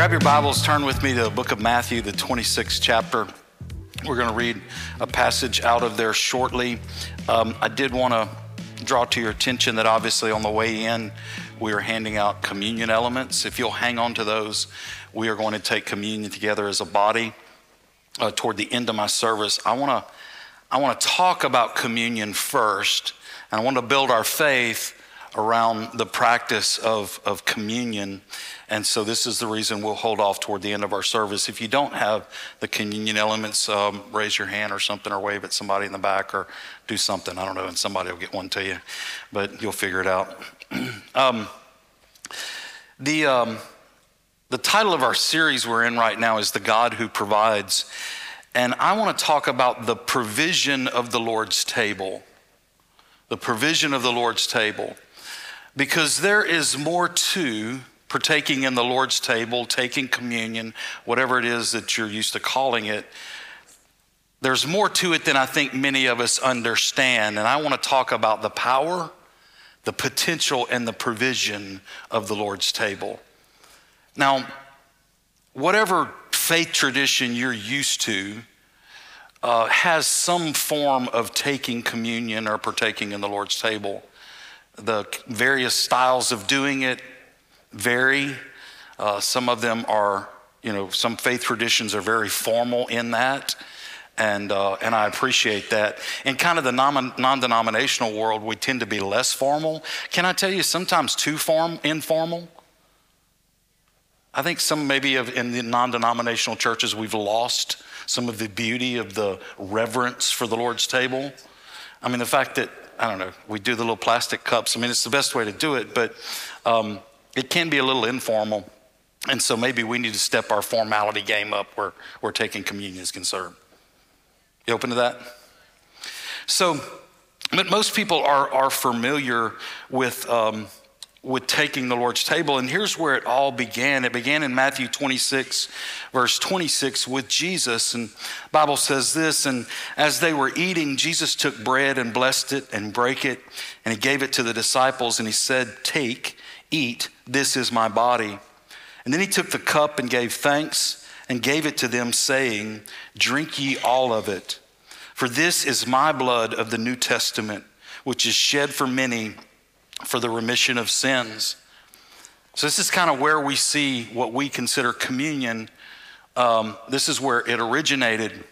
Grab your Bibles, turn with me to the book of Matthew, the 26th chapter. We're going to read a passage out of there shortly. Um, I did want to draw to your attention that obviously on the way in, we are handing out communion elements. If you'll hang on to those, we are going to take communion together as a body. Uh, toward the end of my service, I want to I want to talk about communion first, and I want to build our faith around the practice of, of communion. And so, this is the reason we'll hold off toward the end of our service. If you don't have the communion elements, um, raise your hand or something, or wave at somebody in the back, or do something. I don't know, and somebody will get one to you, but you'll figure it out. um, the, um, the title of our series we're in right now is The God Who Provides. And I want to talk about the provision of the Lord's table. The provision of the Lord's table. Because there is more to partaking in the Lord's table, taking communion, whatever it is that you're used to calling it. There's more to it than I think many of us understand. And I want to talk about the power, the potential, and the provision of the Lord's table. Now, whatever faith tradition you're used to uh, has some form of taking communion or partaking in the Lord's table. The various styles of doing it vary. Uh, some of them are, you know, some faith traditions are very formal in that. And, uh, and I appreciate that. In kind of the non denominational world, we tend to be less formal. Can I tell you, sometimes too form, informal? I think some maybe of, in the non denominational churches, we've lost some of the beauty of the reverence for the Lord's table. I mean, the fact that, I don't know, we do the little plastic cups, I mean, it's the best way to do it, but um, it can be a little informal. And so maybe we need to step our formality game up where, where taking communion is concerned. You open to that? So, but most people are, are familiar with um, with taking the Lord's table. And here's where it all began. It began in Matthew 26, verse 26, with Jesus. And Bible says this, and as they were eating, Jesus took bread and blessed it and brake it, and he gave it to the disciples, and he said, Take, eat, this is my body. And then he took the cup and gave thanks and gave it to them, saying, Drink ye all of it. For this is my blood of the New Testament, which is shed for many for the remission of sins. So, this is kind of where we see what we consider communion. Um, this is where it originated.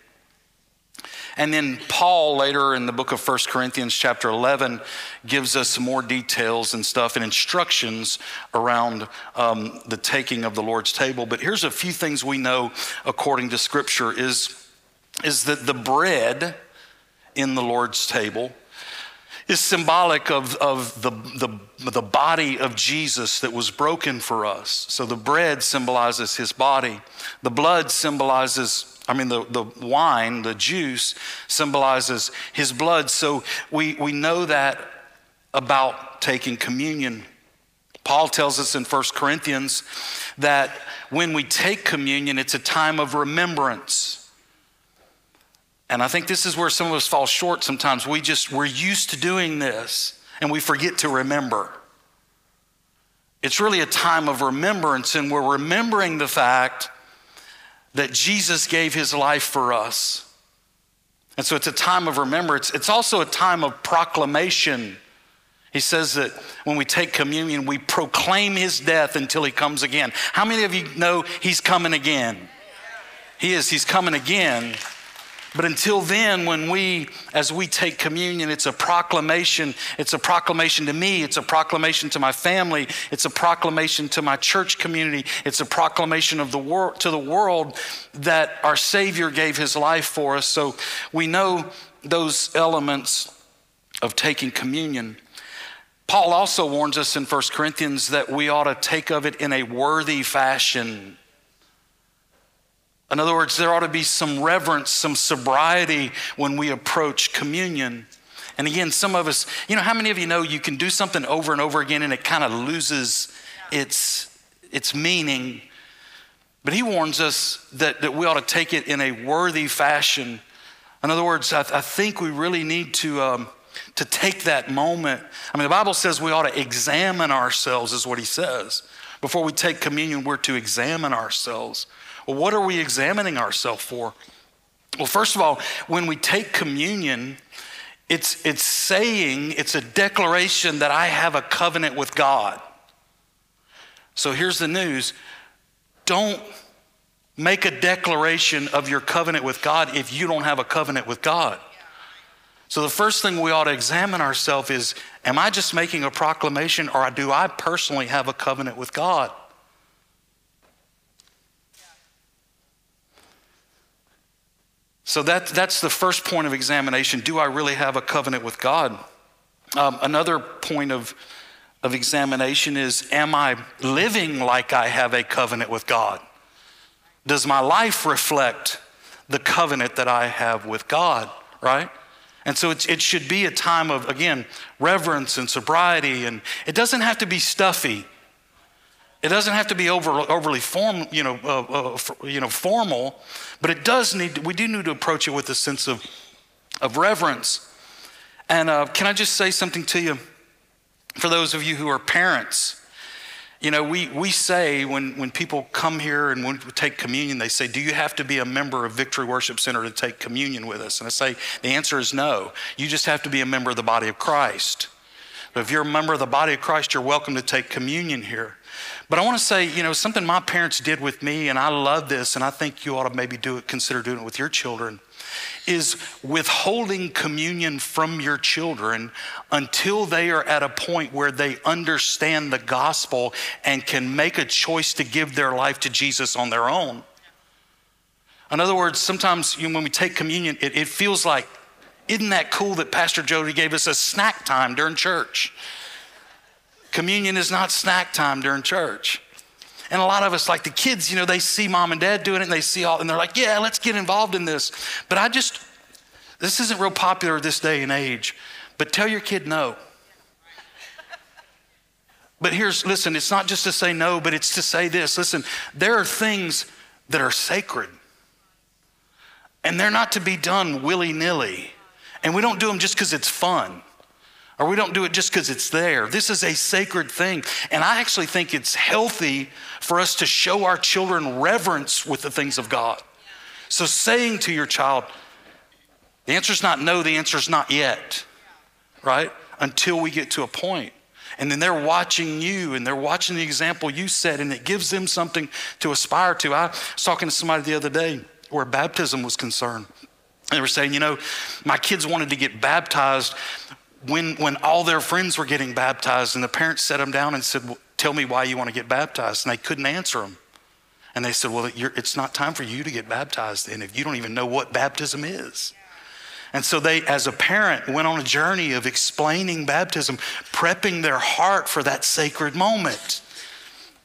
And then Paul later in the book of 1 Corinthians, chapter 11, gives us more details and stuff and instructions around um, the taking of the Lord's table. But here's a few things we know according to Scripture is, is that the bread in the Lord's table is symbolic of, of the, the, the body of Jesus that was broken for us. So the bread symbolizes his body, the blood symbolizes, I mean, the, the wine, the juice symbolizes his blood. So we, we know that about taking communion. Paul tells us in 1 Corinthians that when we take communion, it's a time of remembrance. And I think this is where some of us fall short sometimes. We just, we're used to doing this and we forget to remember. It's really a time of remembrance, and we're remembering the fact that Jesus gave his life for us. And so it's a time of remembrance. It's also a time of proclamation. He says that when we take communion, we proclaim his death until he comes again. How many of you know he's coming again? He is, he's coming again. But until then, when we, as we take communion, it's a proclamation. It's a proclamation to me. It's a proclamation to my family. It's a proclamation to my church community. It's a proclamation of the world to the world that our Savior gave His life for us. So we know those elements of taking communion. Paul also warns us in 1 Corinthians that we ought to take of it in a worthy fashion. In other words, there ought to be some reverence, some sobriety when we approach communion. And again, some of us, you know, how many of you know you can do something over and over again and it kind of loses its, its meaning? But he warns us that, that we ought to take it in a worthy fashion. In other words, I, I think we really need to, um, to take that moment. I mean, the Bible says we ought to examine ourselves, is what he says. Before we take communion, we're to examine ourselves. Well, what are we examining ourselves for? Well, first of all, when we take communion, it's, it's saying, it's a declaration that I have a covenant with God. So here's the news don't make a declaration of your covenant with God if you don't have a covenant with God. So the first thing we ought to examine ourselves is am I just making a proclamation or do I personally have a covenant with God? So that, that's the first point of examination. Do I really have a covenant with God? Um, another point of, of examination is Am I living like I have a covenant with God? Does my life reflect the covenant that I have with God, right? And so it should be a time of, again, reverence and sobriety. And it doesn't have to be stuffy. It doesn't have to be over, overly form, you know, uh, uh, you know, formal, but it does need, we do need to approach it with a sense of, of reverence. And uh, can I just say something to you? For those of you who are parents, you know, we, we say when, when people come here and when we take communion, they say, Do you have to be a member of Victory Worship Center to take communion with us? And I say, The answer is no. You just have to be a member of the body of Christ. But if you're a member of the body of Christ, you're welcome to take communion here. But I want to say, you know, something my parents did with me, and I love this, and I think you ought to maybe do it, consider doing it with your children is withholding communion from your children until they are at a point where they understand the gospel and can make a choice to give their life to Jesus on their own. In other words, sometimes you know, when we take communion, it, it feels like, isn't that cool that Pastor Jody gave us a snack time during church? Communion is not snack time during church. And a lot of us, like the kids, you know, they see mom and dad doing it and they see all, and they're like, yeah, let's get involved in this. But I just, this isn't real popular this day and age, but tell your kid no. But here's, listen, it's not just to say no, but it's to say this. Listen, there are things that are sacred, and they're not to be done willy nilly. And we don't do them just because it's fun or we don't do it just because it's there. This is a sacred thing. And I actually think it's healthy for us to show our children reverence with the things of God. So saying to your child, the answer is not no, the answer is not yet, right? Until we get to a point. And then they're watching you and they're watching the example you set, and it gives them something to aspire to. I was talking to somebody the other day where baptism was concerned. And they were saying, you know, my kids wanted to get baptized when, when all their friends were getting baptized, and the parents set them down and said, well, Tell me why you want to get baptized. And they couldn't answer them. And they said, Well, it's not time for you to get baptized then if you don't even know what baptism is. And so they, as a parent, went on a journey of explaining baptism, prepping their heart for that sacred moment.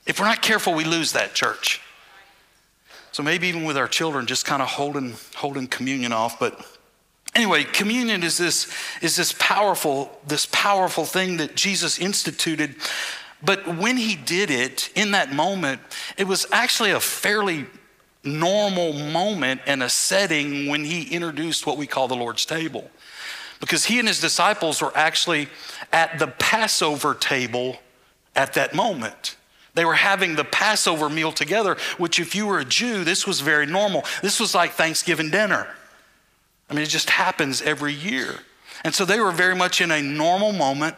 If we're not careful, we lose that church. So maybe even with our children, just kind of holding, holding communion off. But Anyway, communion is this, is this powerful, this powerful thing that Jesus instituted. But when he did it in that moment, it was actually a fairly normal moment and a setting when he introduced what we call the Lord's table. Because he and his disciples were actually at the Passover table at that moment. They were having the Passover meal together, which, if you were a Jew, this was very normal. This was like Thanksgiving dinner. I mean, it just happens every year. And so they were very much in a normal moment.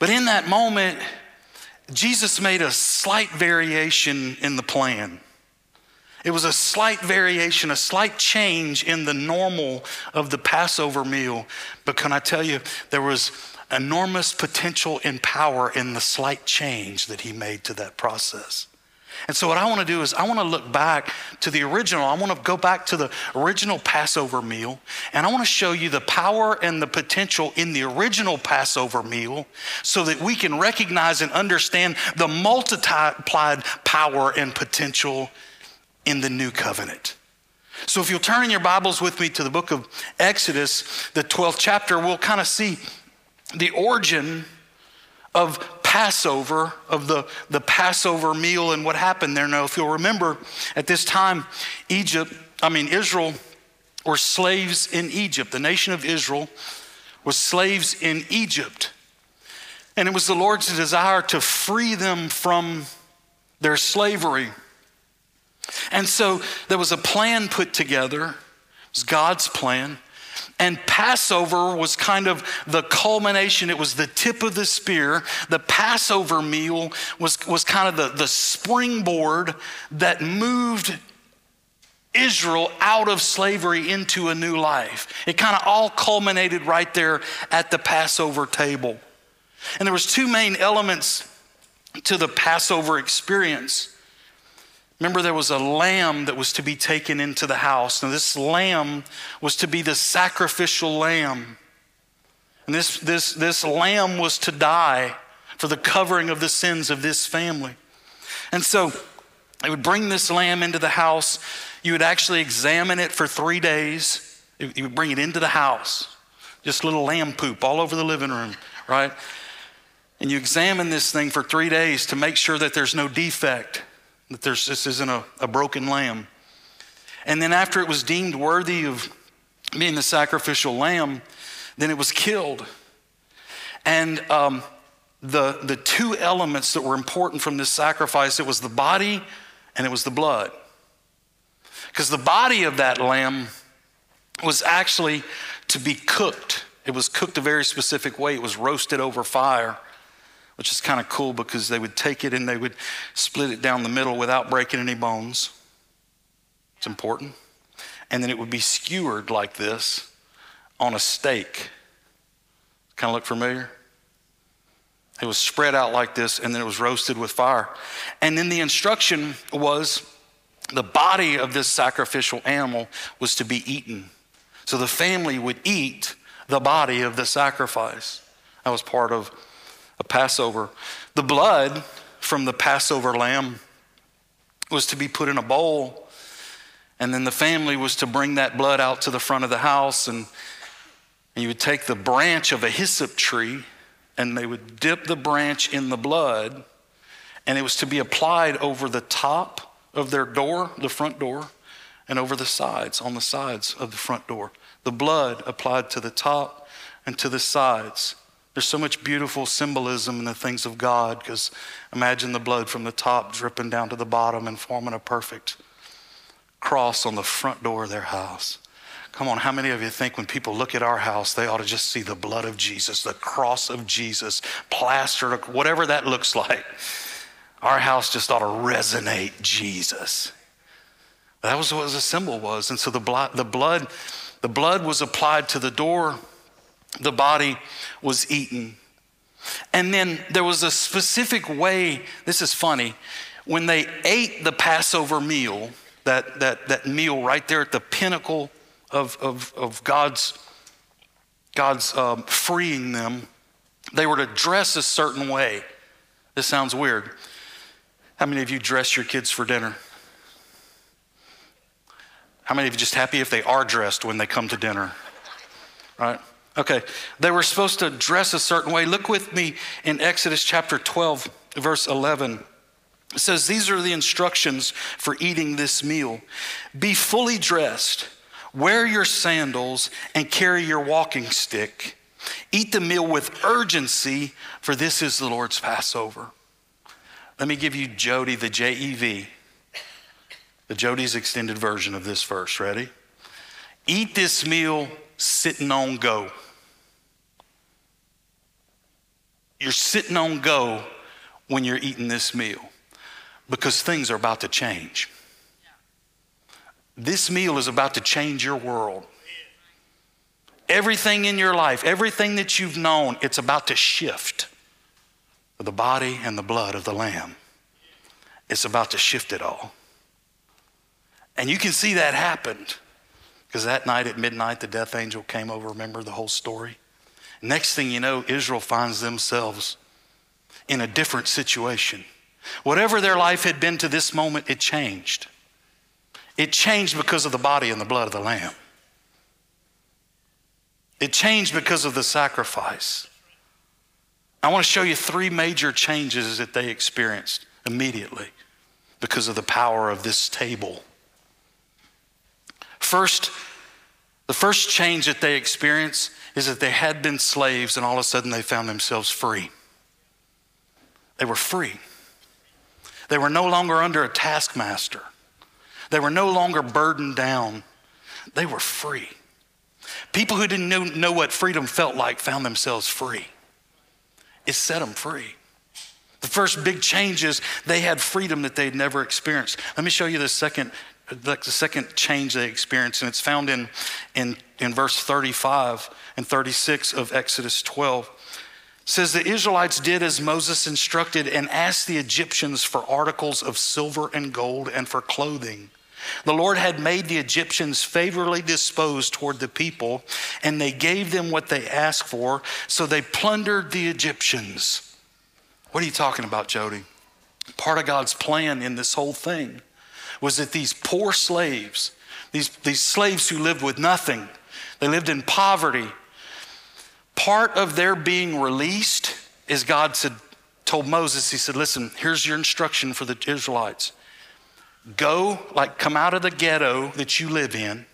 But in that moment, Jesus made a slight variation in the plan. It was a slight variation, a slight change in the normal of the Passover meal. But can I tell you, there was enormous potential and power in the slight change that he made to that process. And so, what I want to do is, I want to look back to the original. I want to go back to the original Passover meal, and I want to show you the power and the potential in the original Passover meal so that we can recognize and understand the multiplied power and potential in the new covenant. So, if you'll turn in your Bibles with me to the book of Exodus, the 12th chapter, we'll kind of see the origin of Passover, of the, the Passover meal and what happened there. Now, if you'll remember, at this time, Egypt, I mean, Israel were slaves in Egypt. The nation of Israel was slaves in Egypt. And it was the Lord's desire to free them from their slavery. And so there was a plan put together, it was God's plan. And Passover was kind of the culmination, it was the tip of the spear. The Passover meal was, was kind of the, the springboard that moved Israel out of slavery into a new life. It kind of all culminated right there at the Passover table. And there was two main elements to the Passover experience. Remember, there was a lamb that was to be taken into the house. Now, this lamb was to be the sacrificial lamb. And this, this, this lamb was to die for the covering of the sins of this family. And so they would bring this lamb into the house. You would actually examine it for three days. You would bring it into the house. Just little lamb poop all over the living room, right? And you examine this thing for three days to make sure that there's no defect that there's, this isn't a, a broken lamb. And then after it was deemed worthy of being the sacrificial lamb, then it was killed. And um, the, the two elements that were important from this sacrifice, it was the body and it was the blood. Because the body of that lamb was actually to be cooked. It was cooked a very specific way. It was roasted over fire which is kind of cool because they would take it and they would split it down the middle without breaking any bones. It's important. And then it would be skewered like this on a stake. Kind of look familiar? It was spread out like this and then it was roasted with fire. And then the instruction was the body of this sacrificial animal was to be eaten. So the family would eat the body of the sacrifice. That was part of a Passover. The blood from the Passover lamb was to be put in a bowl, and then the family was to bring that blood out to the front of the house, and, and you would take the branch of a hyssop tree, and they would dip the branch in the blood, and it was to be applied over the top of their door, the front door, and over the sides, on the sides of the front door. The blood applied to the top and to the sides. There's so much beautiful symbolism in the things of God because imagine the blood from the top dripping down to the bottom and forming a perfect cross on the front door of their house. Come on, how many of you think when people look at our house, they ought to just see the blood of Jesus, the cross of Jesus, plastered, whatever that looks like? Our house just ought to resonate Jesus. That was what the symbol was. And so the blood, the blood, the blood was applied to the door the body was eaten. And then there was a specific way, this is funny, when they ate the Passover meal, that, that, that meal right there at the pinnacle of, of, of God's, God's um, freeing them, they were to dress a certain way. This sounds weird. How many of you dress your kids for dinner? How many of you just happy if they are dressed when they come to dinner? Right? Okay, they were supposed to dress a certain way. Look with me in Exodus chapter 12, verse 11. It says, These are the instructions for eating this meal. Be fully dressed, wear your sandals, and carry your walking stick. Eat the meal with urgency, for this is the Lord's Passover. Let me give you Jody, the JEV, the Jody's extended version of this verse. Ready? Eat this meal sitting on go. You're sitting on go when you're eating this meal because things are about to change. This meal is about to change your world. Everything in your life, everything that you've known, it's about to shift. The body and the blood of the Lamb. It's about to shift it all. And you can see that happened because that night at midnight, the death angel came over. Remember the whole story? Next thing you know, Israel finds themselves in a different situation. Whatever their life had been to this moment, it changed. It changed because of the body and the blood of the Lamb. It changed because of the sacrifice. I want to show you three major changes that they experienced immediately because of the power of this table. First, the first change that they experienced is that they had been slaves and all of a sudden they found themselves free. They were free. They were no longer under a taskmaster. They were no longer burdened down. They were free. People who didn't know, what freedom felt like found themselves free. It set them free. The first big change is they had freedom that they'd never experienced. Let me show you the second, like the second change they experienced, and it's found in, in, in verse 35 and 36 of Exodus 12 says the Israelites did as Moses instructed and asked the Egyptians for articles of silver and gold and for clothing. The Lord had made the Egyptians favorably disposed toward the people, and they gave them what they asked for, so they plundered the Egyptians. What are you talking about, Jody? Part of God's plan in this whole thing was that these poor slaves, these, these slaves who lived with nothing, they lived in poverty, part of their being released is God said, told Moses, He said, Listen, here's your instruction for the Israelites. Go, like, come out of the ghetto that you live in,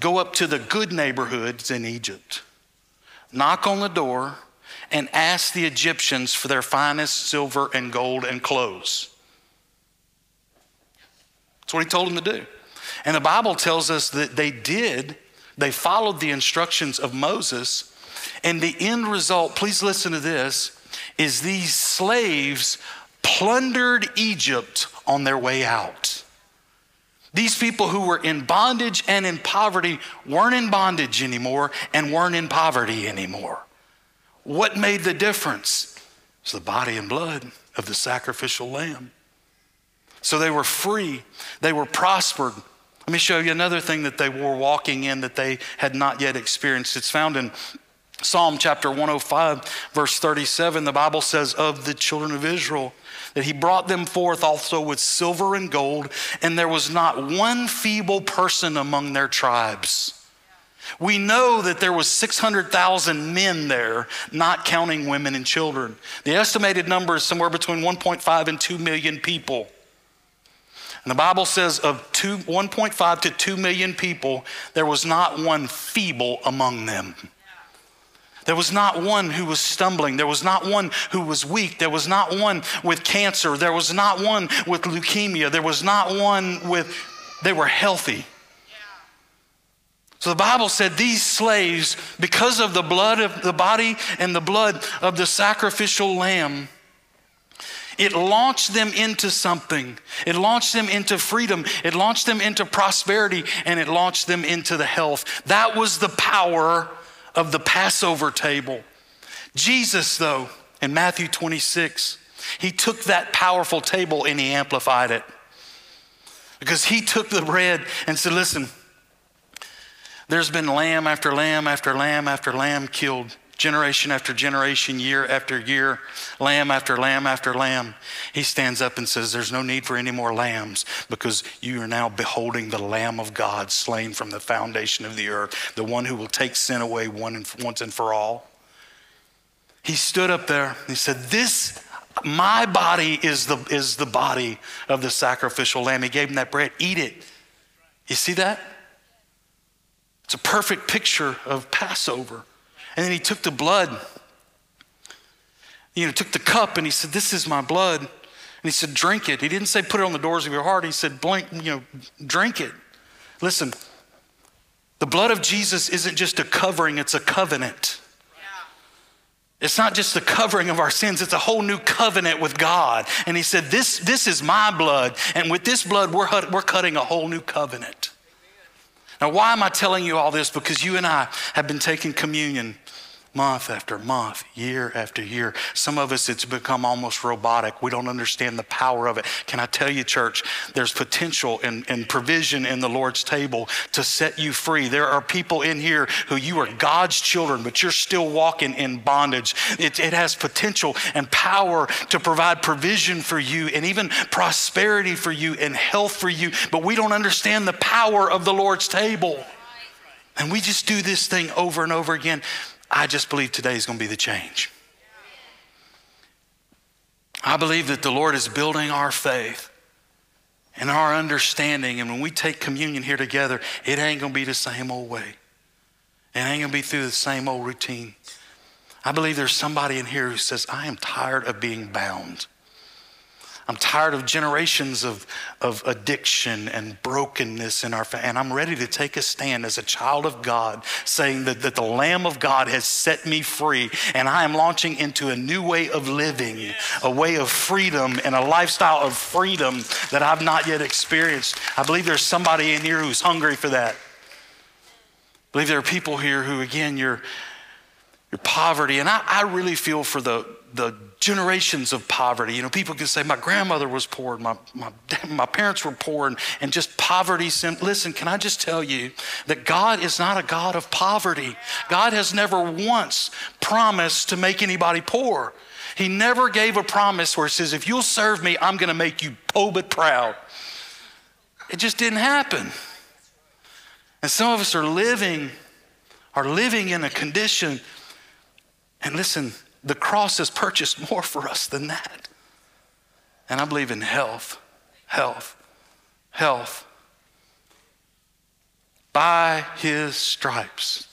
go up to the good neighborhoods in Egypt, knock on the door, and ask the Egyptians for their finest silver and gold and clothes. That's what he told them to do. And the Bible tells us that they did, they followed the instructions of Moses and the end result, please listen to this, is these slaves plundered Egypt on their way out. These people who were in bondage and in poverty weren't in bondage anymore and weren't in poverty anymore. What made the difference? It's the body and blood of the sacrificial lamb. So they were free, they were prospered. Let me show you another thing that they were walking in that they had not yet experienced. It's found in Psalm chapter 105, verse 37, the Bible says of the children of Israel that he brought them forth also with silver and gold, and there was not one feeble person among their tribes. We know that there was 600,000 men there, not counting women and children. The estimated number is somewhere between 1.5 and 2 million people. And the Bible says of two, 1.5 to 2 million people, there was not one feeble among them. There was not one who was stumbling. There was not one who was weak. There was not one with cancer. There was not one with leukemia. There was not one with, they were healthy. So the Bible said these slaves, because of the blood of the body and the blood of the sacrificial lamb, it launched them into something. It launched them into freedom. It launched them into prosperity and it launched them into the health. That was the power of the Passover table. Jesus, though, in Matthew 26, he took that powerful table and he amplified it. Because he took the bread and said, Listen, there's been lamb after lamb after lamb after lamb killed generation after generation, year after year, lamb after lamb after lamb. He stands up and says, There's no need for any more lambs because you are now beholding the Lamb of God slain from the foundation of the earth, the one who will take sin away once and for all. He stood up there. He said, This my body is the, is the body of the sacrificial lamb. He gave him that bread. Eat it. You see that? It's a perfect picture of Passover. And then he took the blood, you know, took the cup and he said, This is my blood. And he said, Drink it. He didn't say put it on the doors of your heart. He said, Blank, you know, drink it. Listen, the blood of Jesus isn't just a covering, it's a covenant. It's not just the covering of our sins, it's a whole new covenant with God. And he said, This, this is my blood, and with this blood, we're, we're cutting a whole new covenant. Now, why am I telling you all this? Because you and I have been taking communion month after month, year after year. Some of us, it's become almost robotic. We don't understand the power of it. Can I tell you, church, there's potential and, and provision in the Lord's table to set you free. There are people in here who you are God's children, but you're still walking in bondage. It, it has potential and power to provide provision for you and even prosperity for you and health for you, but we don't understand the power of the Lord's table. And we just do this thing over and over again. I just believe today is going to be the change. I believe that the Lord is building our faith and our understanding. And when we take communion here together, it ain't going to be the same old way. It ain't going to be through the same old routine. I believe there's somebody in here who says, I am tired of being bound. I'm tired of generations of, of addiction and brokenness in our family. And I'm ready to take a stand as a child of God, saying that, that the Lamb of God has set me free. And I am launching into a new way of living, a way of freedom and a lifestyle of freedom that I've not yet experienced. I believe there's somebody in here who's hungry for that. I believe there are people here who, again, you're your poverty. And I, I really feel for the, the generations of poverty. You know, people can say, my grandmother was poor, my, my, my parents were poor, and, and just poverty. Listen, can I just tell you that God is not a God of poverty? God has never once promised to make anybody poor. He never gave a promise where it says, if you'll serve me, I'm going to make you po but proud. It just didn't happen. And some of us are living, are living in a condition and listen, the cross has purchased more for us than that. And I believe in health, health, health. By his stripes,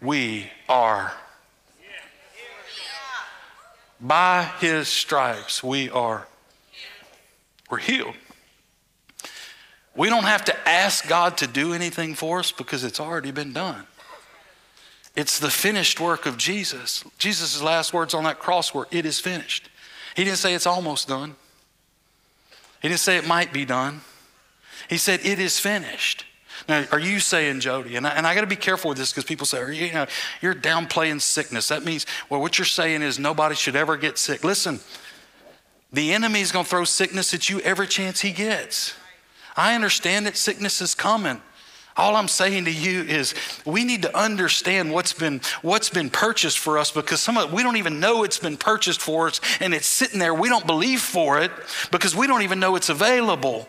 we are. By his stripes, we are. We're healed. We don't have to ask God to do anything for us because it's already been done. It's the finished work of Jesus. Jesus' last words on that cross were, It is finished. He didn't say it's almost done, He didn't say it might be done. He said, It is finished. Now, are you saying, Jody, and I, and I got to be careful with this because people say, you, you know, you're downplaying sickness. That means, well, what you're saying is nobody should ever get sick. Listen, the enemy is going to throw sickness at you every chance he gets. I understand that sickness is coming. All I'm saying to you is we need to understand what's been what's been purchased for us because some of we don't even know it's been purchased for us and it's sitting there. We don't believe for it because we don't even know it's available.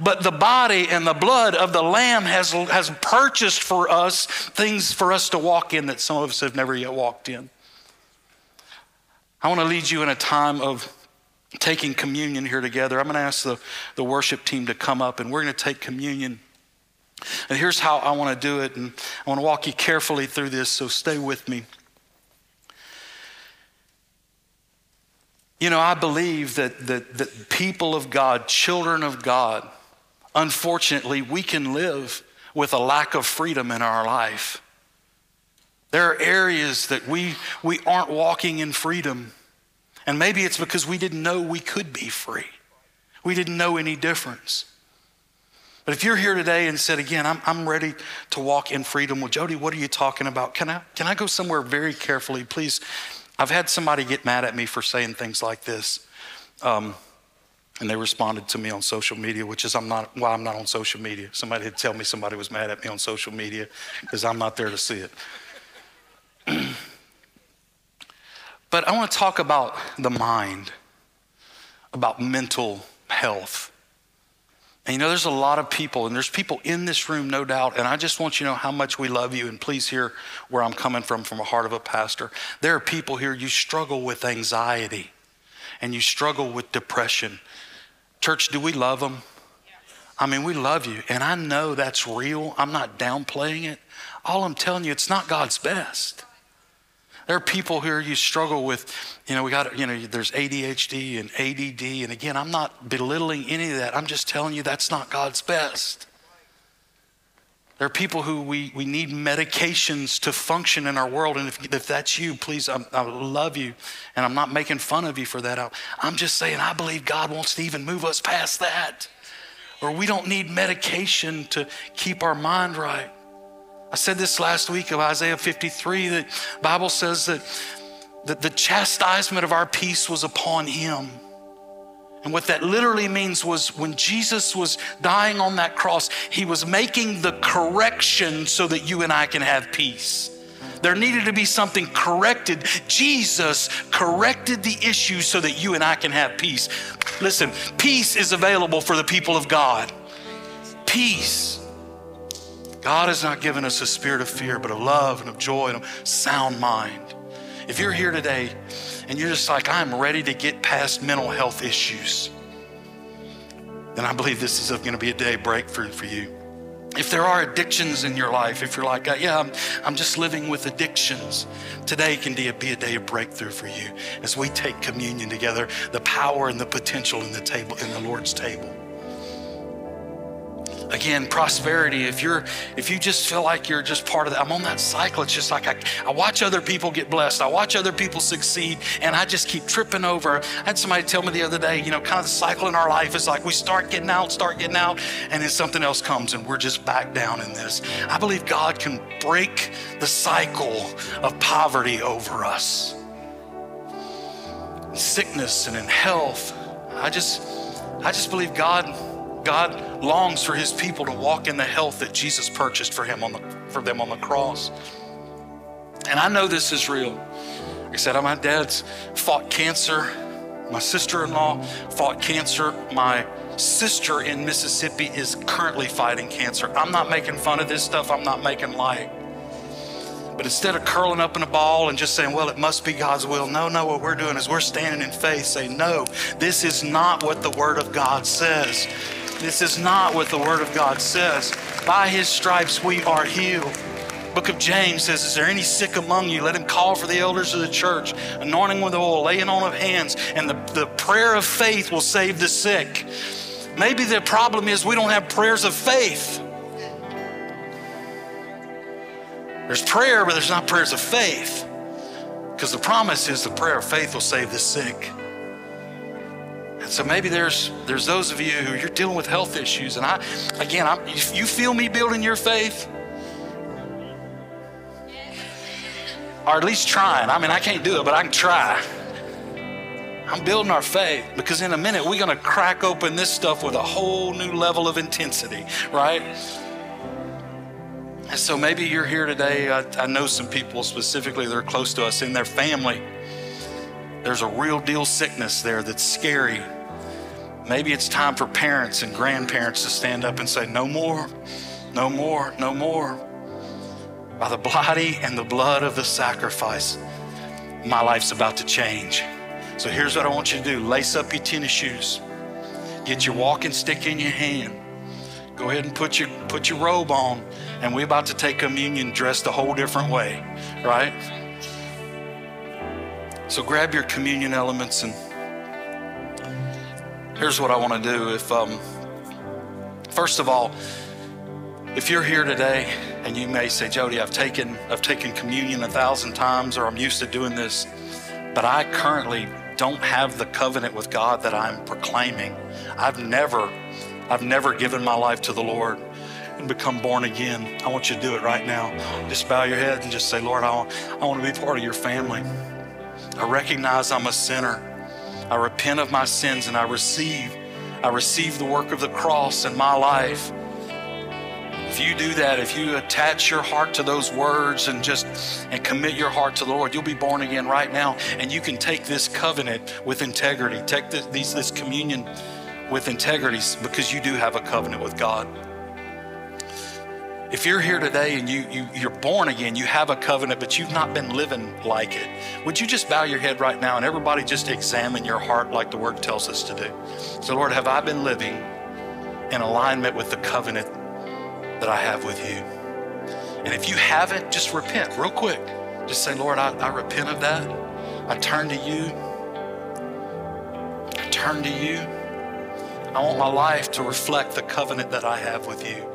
But the body and the blood of the Lamb has, has purchased for us things for us to walk in that some of us have never yet walked in. I want to lead you in a time of taking communion here together. I'm going to ask the, the worship team to come up and we're going to take communion. And here's how I want to do it, and I want to walk you carefully through this, so stay with me. You know, I believe that, that, that people of God, children of God, unfortunately, we can live with a lack of freedom in our life. There are areas that we, we aren't walking in freedom. And maybe it's because we didn't know we could be free. We didn't know any difference. But if you're here today and said, again, I'm, I'm ready to walk in freedom, well, Jody, what are you talking about? Can I, can I go somewhere very carefully? Please, I've had somebody get mad at me for saying things like this. Um, and they responded to me on social media, which is I'm not why I'm not on social media. Somebody had tell me somebody was mad at me on social media because I'm not there to see it. but I want to talk about the mind, about mental health. And you know, there's a lot of people, and there's people in this room, no doubt, and I just want you to know how much we love you, and please hear where I'm coming from, from a heart of a pastor. There are people here, you struggle with anxiety, and you struggle with depression. Church, do we love them? I mean, we love you, and I know that's real. I'm not downplaying it. All I'm telling you, it's not God's best. There are people here you struggle with, you know, we got, you know, there's ADHD and ADD. And again, I'm not belittling any of that. I'm just telling you that's not God's best. There are people who we, we need medications to function in our world. And if, if that's you, please, I'm, i love you. And I'm not making fun of you for that. I'm just saying, I believe God wants to even move us past that. Or we don't need medication to keep our mind right. I said this last week of Isaiah 53 that Bible says that, that the chastisement of our peace was upon him. And what that literally means was when Jesus was dying on that cross, he was making the correction so that you and I can have peace. There needed to be something corrected. Jesus corrected the issue so that you and I can have peace. Listen, peace is available for the people of God. Peace. God has not given us a spirit of fear, but of love and of joy and of sound mind. If you're here today and you're just like, I'm ready to get past mental health issues, then I believe this is going to be a day breakthrough for you. If there are addictions in your life, if you're like, yeah, I'm, I'm just living with addictions, today can a, be a day of breakthrough for you as we take communion together, the power and the potential in the table, in the Lord's table again prosperity if you're if you just feel like you're just part of that i'm on that cycle. It's just like I, I watch other people get blessed. I watch other people succeed and i just keep tripping over. I had somebody tell me the other day you know kind of the cycle in our life is like we start getting out start getting out and then something else comes and we're just back down in this. I believe god can break the cycle of poverty over us. In sickness and in health. I just i just believe god God longs for his people to walk in the health that Jesus purchased for him on the, for them on the cross. And I know this is real. Like I said, my dad's fought cancer. My sister-in-law fought cancer. My sister in Mississippi is currently fighting cancer. I'm not making fun of this stuff. I'm not making light. But instead of curling up in a ball and just saying, well, it must be God's will, no, no, what we're doing is we're standing in faith saying, no, this is not what the Word of God says. This is not what the Word of God says. By His stripes we are healed. Book of James says, Is there any sick among you? Let him call for the elders of the church, anointing with oil, laying on of hands, and the, the prayer of faith will save the sick. Maybe the problem is we don't have prayers of faith. There's prayer, but there's not prayers of faith. Because the promise is the prayer of faith will save the sick. And so maybe there's there's those of you who you're dealing with health issues, and I, again, I'm, you feel me building your faith, or at least trying. I mean, I can't do it, but I can try. I'm building our faith because in a minute we're going to crack open this stuff with a whole new level of intensity, right? And so maybe you're here today. I, I know some people specifically that are close to us in their family. There's a real deal sickness there that's scary. Maybe it's time for parents and grandparents to stand up and say, No more, no more, no more. By the body and the blood of the sacrifice, my life's about to change. So here's what I want you to do lace up your tennis shoes, get your walking stick in your hand. Go ahead and put your put your robe on, and we're about to take communion dressed a whole different way, right? So grab your communion elements and here's what I want to do. If um, first of all, if you're here today and you may say, Jody, I've taken I've taken communion a thousand times or I'm used to doing this, but I currently don't have the covenant with God that I'm proclaiming. I've never I've never given my life to the Lord and become born again. I want you to do it right now. Just bow your head and just say, Lord, I want, I want to be part of your family. I recognize I'm a sinner. I repent of my sins and I receive I receive the work of the cross in my life. If you do that, if you attach your heart to those words and just and commit your heart to the Lord, you'll be born again right now and you can take this covenant with integrity. Take this, these, this communion with integrity because you do have a covenant with God. If you're here today and you, you, you're born again, you have a covenant, but you've not been living like it, would you just bow your head right now and everybody just examine your heart like the word tells us to do? So, Lord, have I been living in alignment with the covenant that I have with you? And if you haven't, just repent real quick. Just say, Lord, I, I repent of that. I turn to you. I turn to you. I want my life to reflect the covenant that I have with you.